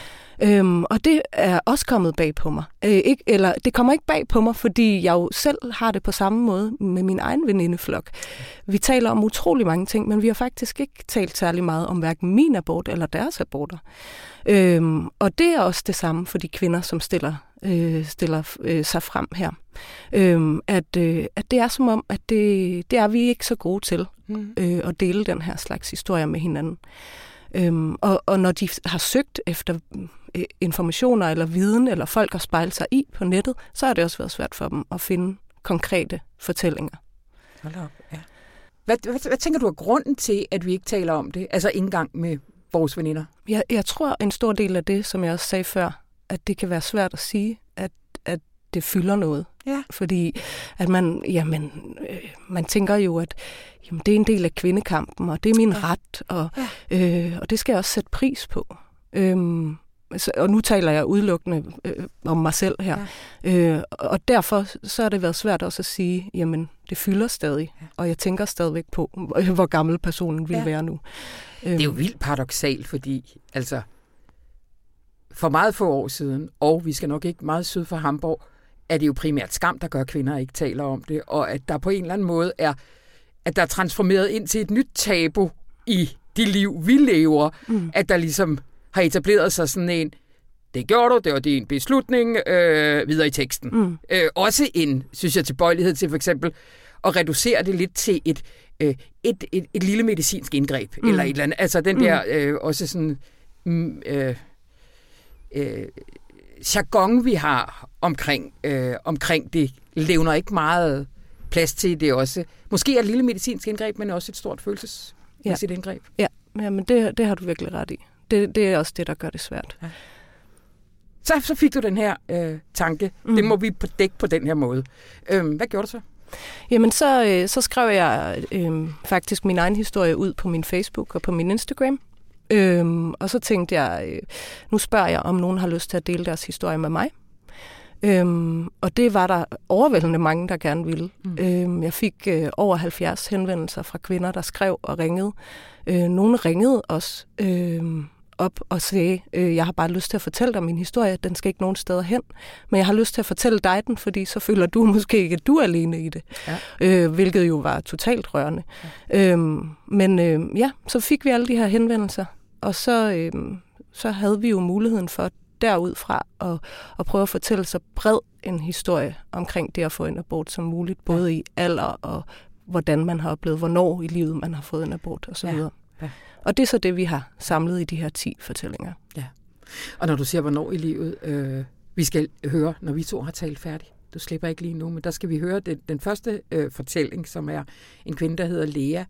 Øhm, og det er også kommet bag på mig. Øh, ikke, eller det kommer ikke bag på mig, fordi jeg jo selv har det på samme måde med min egen venindeflok. Vi taler om utrolig mange ting, men vi har faktisk ikke talt særlig meget om hverken min abort eller deres aborter. Øhm, og det er også det samme for de kvinder, som stiller, øh, stiller øh, sig frem her. Øhm, at, øh, at det er som om, at det, det er vi ikke så gode til mm. øh, at dele den her slags historier med hinanden. Øhm, og, og når de har søgt efter informationer eller viden, eller folk har spejlet sig i på nettet, så har det også været svært for dem at finde konkrete fortællinger. Hold op, ja. Hvad, hvad, hvad tænker du er grunden til, at vi ikke taler om det? Altså ikke engang med vores veninder? Jeg, jeg tror en stor del af det, som jeg også sagde før, at det kan være svært at sige, at, at det fylder noget. Ja. Fordi at man, jamen, øh, man tænker jo, at jamen, det er en del af kvindekampen, og det er min ja. ret, og, ja. øh, og det skal jeg også sætte pris på. Øhm, så, og nu taler jeg udelukkende øh, om mig selv her. Ja. Øh, og derfor så har det været svært også at sige, jamen det fylder stadig, ja. og jeg tænker stadigvæk på, hvor gammel personen vil ja. være nu. Det er jo øhm. vildt paradoxalt, fordi altså for meget få år siden, og vi skal nok ikke meget syd for Hamburg, er det jo primært skam, der gør, at kvinder ikke taler om det, og at der på en eller anden måde er, at der er transformeret ind til et nyt tabu i de liv, vi lever, mm. at der ligesom har etableret sig sådan en, det gjorde du, det var din beslutning, øh, videre i teksten. Mm. Øh, også en, synes jeg, tilbøjelighed til for eksempel at reducere det lidt til et, øh, et, et, et lille medicinsk indgreb, mm. eller et eller andet. Altså den der mm. øh, også sådan... Mm, øh, øh, jargon, vi har omkring, øh, omkring det, levner ikke meget plads til det også. Måske er et lille medicinsk indgreb, men også et stort følelsesmæssigt ja. indgreb. Ja, ja men det, det har du virkelig ret i. Det, det er også det, der gør det svært. Ja. Så, så fik du den her øh, tanke. Mm. Det må vi på dække på den her måde. Øhm, hvad gjorde du så? Jamen, så, øh, så skrev jeg øh, faktisk min egen historie ud på min Facebook og på min Instagram. Øhm, og så tænkte jeg, øh, nu spørger jeg, om nogen har lyst til at dele deres historie med mig. Øhm, og det var der overvældende mange, der gerne ville. Mm. Øhm, jeg fik øh, over 70 henvendelser fra kvinder, der skrev og ringede. Øh, nogle ringede også. Øh, op og sagde, øh, jeg har bare lyst til at fortælle dig min historie, den skal ikke nogen steder hen, men jeg har lyst til at fortælle dig den, fordi så føler du måske ikke, at du er alene i det, ja. øh, hvilket jo var totalt rørende. Ja. Øhm, men øh, ja, så fik vi alle de her henvendelser, og så, øh, så havde vi jo muligheden for derudfra at, at prøve at fortælle så bred en historie omkring det at få en abort som muligt, både ja. i alder og hvordan man har oplevet, hvornår i livet man har fået en abort osv. Ja. Ja. Og det er så det, vi har samlet i de her 10 fortællinger. Ja. Og når du siger, hvornår i livet, øh, vi skal høre, når vi to har talt færdigt. Du slipper ikke lige nu, men der skal vi høre den, den første øh, fortælling, som er en kvinde, der hedder Lea,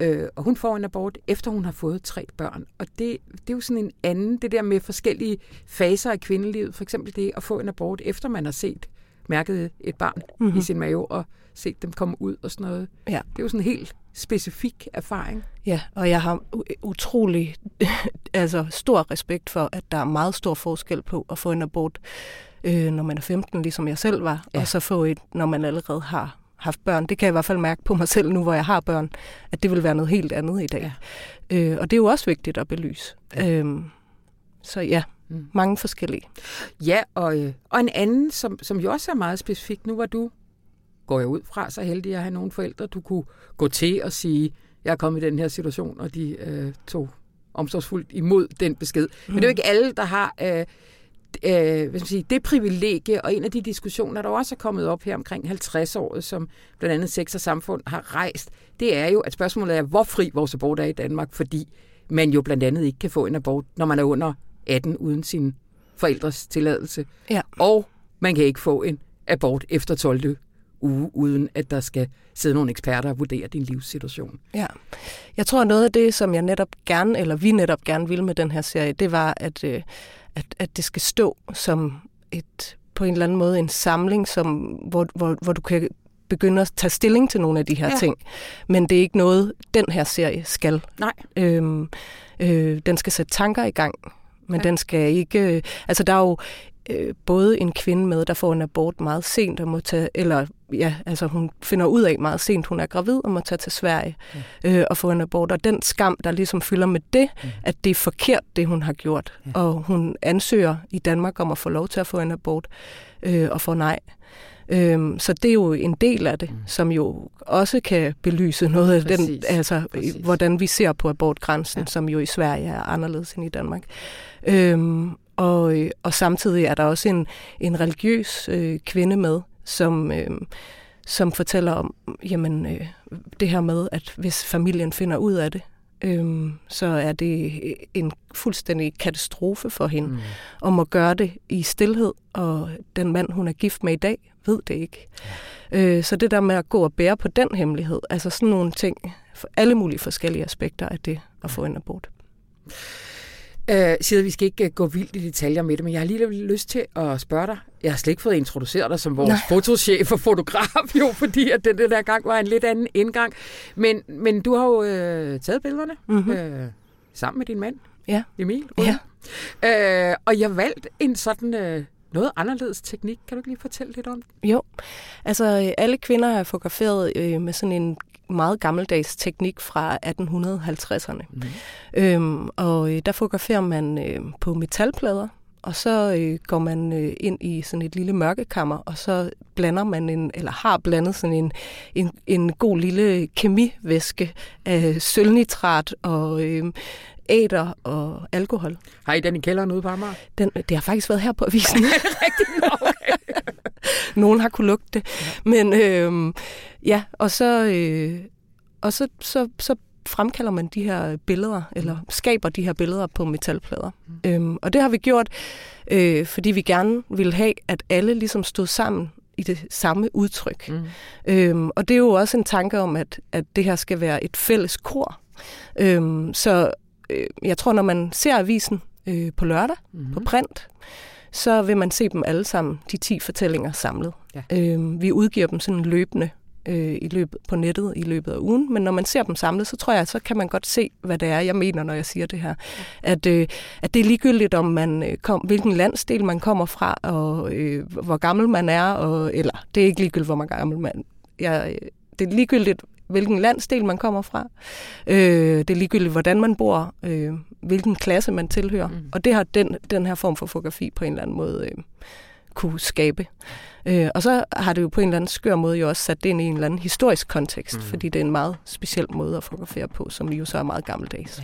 Øh, og hun får en abort, efter hun har fået tre børn. Og det, det er jo sådan en anden, det der med forskellige faser af kvindelivet. For eksempel det at få en abort, efter man har set mærket et barn mm-hmm. i sin mave og set dem komme ud og sådan noget. Ja. Det er jo sådan helt specifik erfaring. Ja, og jeg har utrolig altså, stor respekt for, at der er meget stor forskel på at få en abort, øh, når man er 15, ligesom jeg selv var, ja. og så få et, når man allerede har haft børn. Det kan jeg i hvert fald mærke på mig selv nu, hvor jeg har børn, at det vil være noget helt andet i dag. Ja. Øh, og det er jo også vigtigt at belyse. Ja. Øhm, så ja, mm. mange forskellige. Ja, og, øh, og en anden, som, som jo også er meget specifik. Nu var du, går jeg ud fra, så heldig at have nogle forældre, du kunne gå til og sige, jeg er kommet i den her situation, og de øh, tog omsorgsfuldt imod den besked. Mm. Men det er jo ikke alle, der har øh, øh, hvad skal sige, det privilegie, og en af de diskussioner, der også er kommet op her omkring 50-året, som blandt andet Sex og Samfund har rejst, det er jo, at spørgsmålet er, hvor fri vores abort er i Danmark, fordi man jo blandt andet ikke kan få en abort, når man er under 18 uden sin forældres tilladelse. Ja. Og man kan ikke få en abort efter 12. uge, uden at der skal sidde nogle eksperter og vurdere din livssituation. Ja. Jeg tror, noget af det, som jeg netop gerne, eller vi netop gerne ville med den her serie, det var, at, øh, at, at det skal stå som et på en eller anden måde en samling, som, hvor, hvor, hvor du kan begynde at tage stilling til nogle af de her ja. ting. Men det er ikke noget, den her serie skal. Nej. Øhm, øh, den skal sætte tanker i gang, men ja. den skal ikke... Øh, altså, der er jo øh, både en kvinde med, der får en abort meget sent og må tage, eller ja, altså hun finder ud af meget sent, hun er gravid og må tage til Sverige ja. øh, og få en abort. Og den skam, der ligesom fylder med det, ja. at det er forkert, det hun har gjort. Og hun ansøger i Danmark om at få lov til at få en abort øh, og få nej. Øhm, så det er jo en del af det, mm. som jo også kan belyse noget af Præcis. den, altså Præcis. hvordan vi ser på abortgrænsen, ja. som jo i Sverige er anderledes end i Danmark. Øhm, og, øh, og samtidig er der også en, en religiøs øh, kvinde med, som, øh, som fortæller om jamen, øh, det her med, at hvis familien finder ud af det, øh, så er det en fuldstændig katastrofe for hende, mm. om at gøre det i stillhed, og den mand, hun er gift med i dag, ved det ikke. Ja. Øh, så det der med at gå og bære på den hemmelighed, altså sådan nogle ting, for alle mulige forskellige aspekter af det at få en abort. Øh, siger, vi skal ikke uh, gå vildt i detaljer med det, men jeg har lige lyst til at spørge dig. Jeg har slet ikke fået introduceret dig som vores Nej. fotochef og fotograf, jo, fordi at den, den der gang var en lidt anden indgang. Men, men du har jo øh, taget billederne mm-hmm. øh, sammen med din mand, ja. Emil. Ja. Øh, og jeg valgte en sådan... Øh, noget anderledes teknik. Kan du ikke lige fortælle lidt om det? Jo, altså alle kvinder er fotograferet øh, med sådan en meget gammeldags teknik fra 1850'erne. Mm. Øhm, og øh, der fotograferer man øh, på metalplader, og så øh, går man øh, ind i sådan et lille mørkekammer, og så blander man en, eller har blandet sådan en, en, en god lille kemivæske af sølvnitrat og øh, æder og alkohol. Har I den i kælderen ude på Amager? Den, det har faktisk været her på avisen. Rigtigt? Okay. Nogen har kunne lugte det. Ja. Men øh, ja, og så, øh, og så, så, så fremkalder man de her billeder, eller skaber de her billeder på metalplader. Mm. Øhm, og det har vi gjort, øh, fordi vi gerne ville have, at alle ligesom stod sammen i det samme udtryk. Mm. Øhm, og det er jo også en tanke om, at, at det her skal være et fælles kor. Øhm, så øh, jeg tror, når man ser avisen øh, på lørdag, mm. på print, så vil man se dem alle sammen, de 10 fortællinger samlet. Ja. Øh, vi udgiver dem sådan løbende øh, i løbet på nettet i løbet af ugen, men når man ser dem samlet, så tror jeg, så kan man godt se, hvad det er, jeg mener, når jeg siger det her. At, øh, at det er ligegyldigt, om man øh, kom, hvilken landsdel man kommer fra, og øh, hvor gammel man er, og, eller det er ikke ligegyldigt, hvor man gammel man jeg, det er ligegyldigt, hvilken landsdel man kommer fra. Øh, det er ligegyldigt, hvordan man bor, øh, hvilken klasse man tilhører. Mm. Og det har den, den her form for fotografi på en eller anden måde øh, kunne skabe. Øh, og så har det jo på en eller anden skør måde jo også sat det ind i en eller anden historisk kontekst, mm. fordi det er en meget speciel måde at fotografere på, som jo så er meget gammeldags.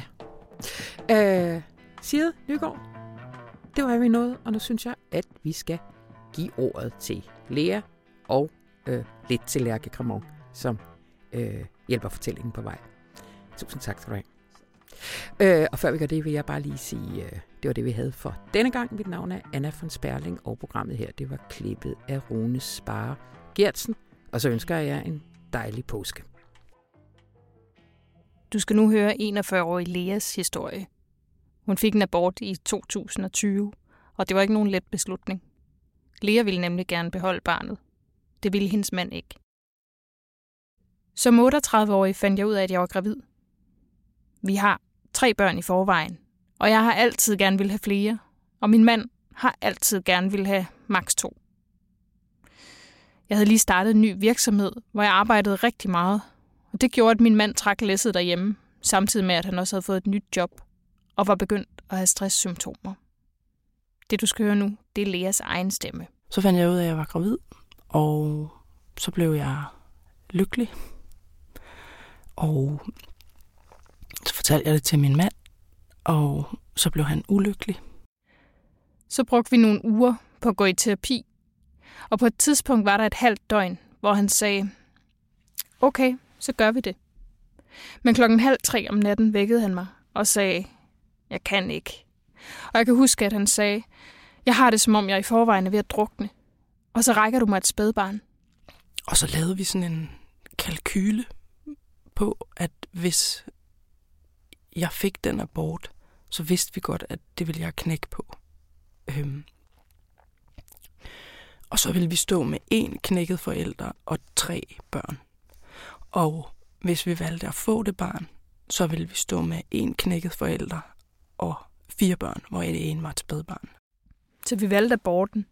Ja. Øh, Side Nygaard, det var vi nået, og nu synes jeg, at vi skal give ordet til Lea og øh, lidt til Lærke Kramon, som øh, hjælper fortællingen på vej. Tusind tak skal du have. Øh, og før vi gør det, vil jeg bare lige sige, øh, det var det, vi havde for denne gang. Mit navn er Anna von Sperling, og programmet her, det var klippet af Rune Spare Gertsen. Og så ønsker jeg jer en dejlig påske. Du skal nu høre 41-årige Leas historie. Hun fik en abort i 2020, og det var ikke nogen let beslutning. Lea ville nemlig gerne beholde barnet. Det ville hendes mand ikke. Som 38-årig fandt jeg ud af, at jeg var gravid. Vi har tre børn i forvejen, og jeg har altid gerne vil have flere, og min mand har altid gerne vil have maks to. Jeg havde lige startet en ny virksomhed, hvor jeg arbejdede rigtig meget, og det gjorde, at min mand trak læsset derhjemme, samtidig med, at han også havde fået et nyt job og var begyndt at have stresssymptomer. Det, du skal høre nu, det er Leas egen stemme. Så fandt jeg ud af, at jeg var gravid, og så blev jeg lykkelig. Og så fortalte jeg det til min mand, og så blev han ulykkelig. Så brugte vi nogle uger på at gå i terapi, og på et tidspunkt var der et halvt døgn, hvor han sagde, okay, så gør vi det. Men klokken halv tre om natten vækkede han mig og sagde, jeg kan ikke. Og jeg kan huske, at han sagde, jeg har det som om, jeg i forvejen er ved at drukne. Og så rækker du mig et spædbarn. Og så lavede vi sådan en kalkyle på, at hvis jeg fik den abort, så vidste vi godt, at det ville jeg knække på. Øhm. Og så ville vi stå med én knækket forælder og tre børn. Og hvis vi valgte at få det barn, så ville vi stå med én knækket forælder og fire børn, hvor det ene var et spædbarn. Så vi valgte aborten.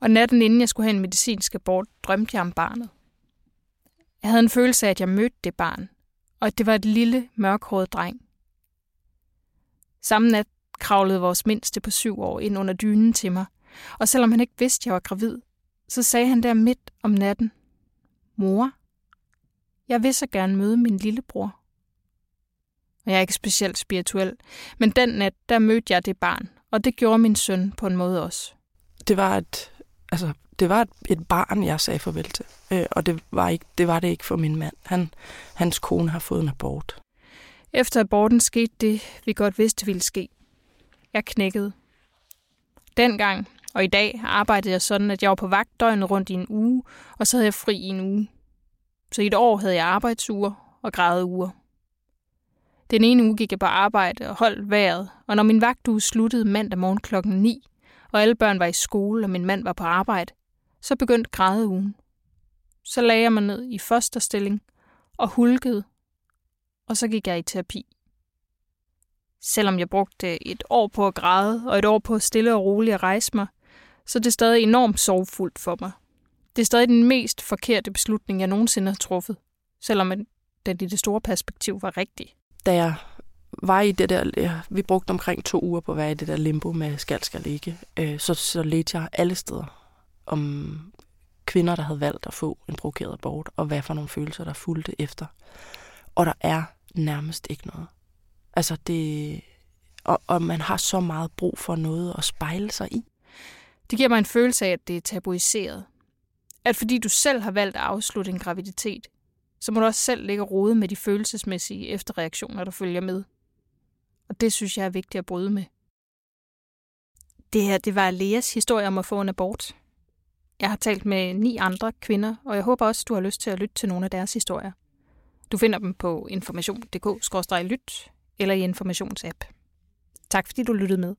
Og natten inden jeg skulle have en medicinsk abort, drømte jeg om barnet. Jeg havde en følelse af, at jeg mødte det barn, og at det var et lille, mørkhåret dreng. Samme nat kravlede vores mindste på syv år ind under dynen til mig, og selvom han ikke vidste, at jeg var gravid, så sagde han der midt om natten, Mor, jeg vil så gerne møde min lillebror. Og jeg er ikke specielt spirituel, men den nat, der mødte jeg det barn, og det gjorde min søn på en måde også. Det var et, altså, det var et, et barn, jeg sagde farvel til. Øh, og det var, ikke, det var det ikke for min mand. Han, hans kone har fået en abort. Efter aborten skete det, vi godt vidste ville ske. Jeg knækkede. Dengang og i dag arbejdede jeg sådan, at jeg var på vagt døgnet rundt i en uge, og så havde jeg fri i en uge. Så i et år havde jeg arbejdsuger og uger. Den ene uge gik jeg på arbejde og holdt vejret, og når min vagtuge sluttede mandag morgen klokken 9, og alle børn var i skole, og min mand var på arbejde, så begyndte grædeugen. Så lagde jeg mig ned i fosterstilling og hulkede, og så gik jeg i terapi. Selvom jeg brugte et år på at græde, og et år på at stille og roligt at rejse mig, så det er stadig enormt sorgfuldt for mig. Det er stadig den mest forkerte beslutning, jeg nogensinde har truffet, selvom den i det store perspektiv var rigtig da jeg var i det der, ja, vi brugte omkring to uger på at være i det der limbo med skal, skal ikke, øh, så, så ledte jeg alle steder om kvinder, der havde valgt at få en provokeret abort, og hvad for nogle følelser, der fulgte efter. Og der er nærmest ikke noget. Altså det, og, og man har så meget brug for noget at spejle sig i. Det giver mig en følelse af, at det er tabuiseret. At fordi du selv har valgt at afslutte en graviditet, så må du også selv ligge rode med de følelsesmæssige efterreaktioner, der følger med. Og det synes jeg er vigtigt at bryde med. Det her, det var Leas historie om at få en abort. Jeg har talt med ni andre kvinder, og jeg håber også, du har lyst til at lytte til nogle af deres historier. Du finder dem på information.dk-lyt eller i informationsapp. Tak fordi du lyttede med.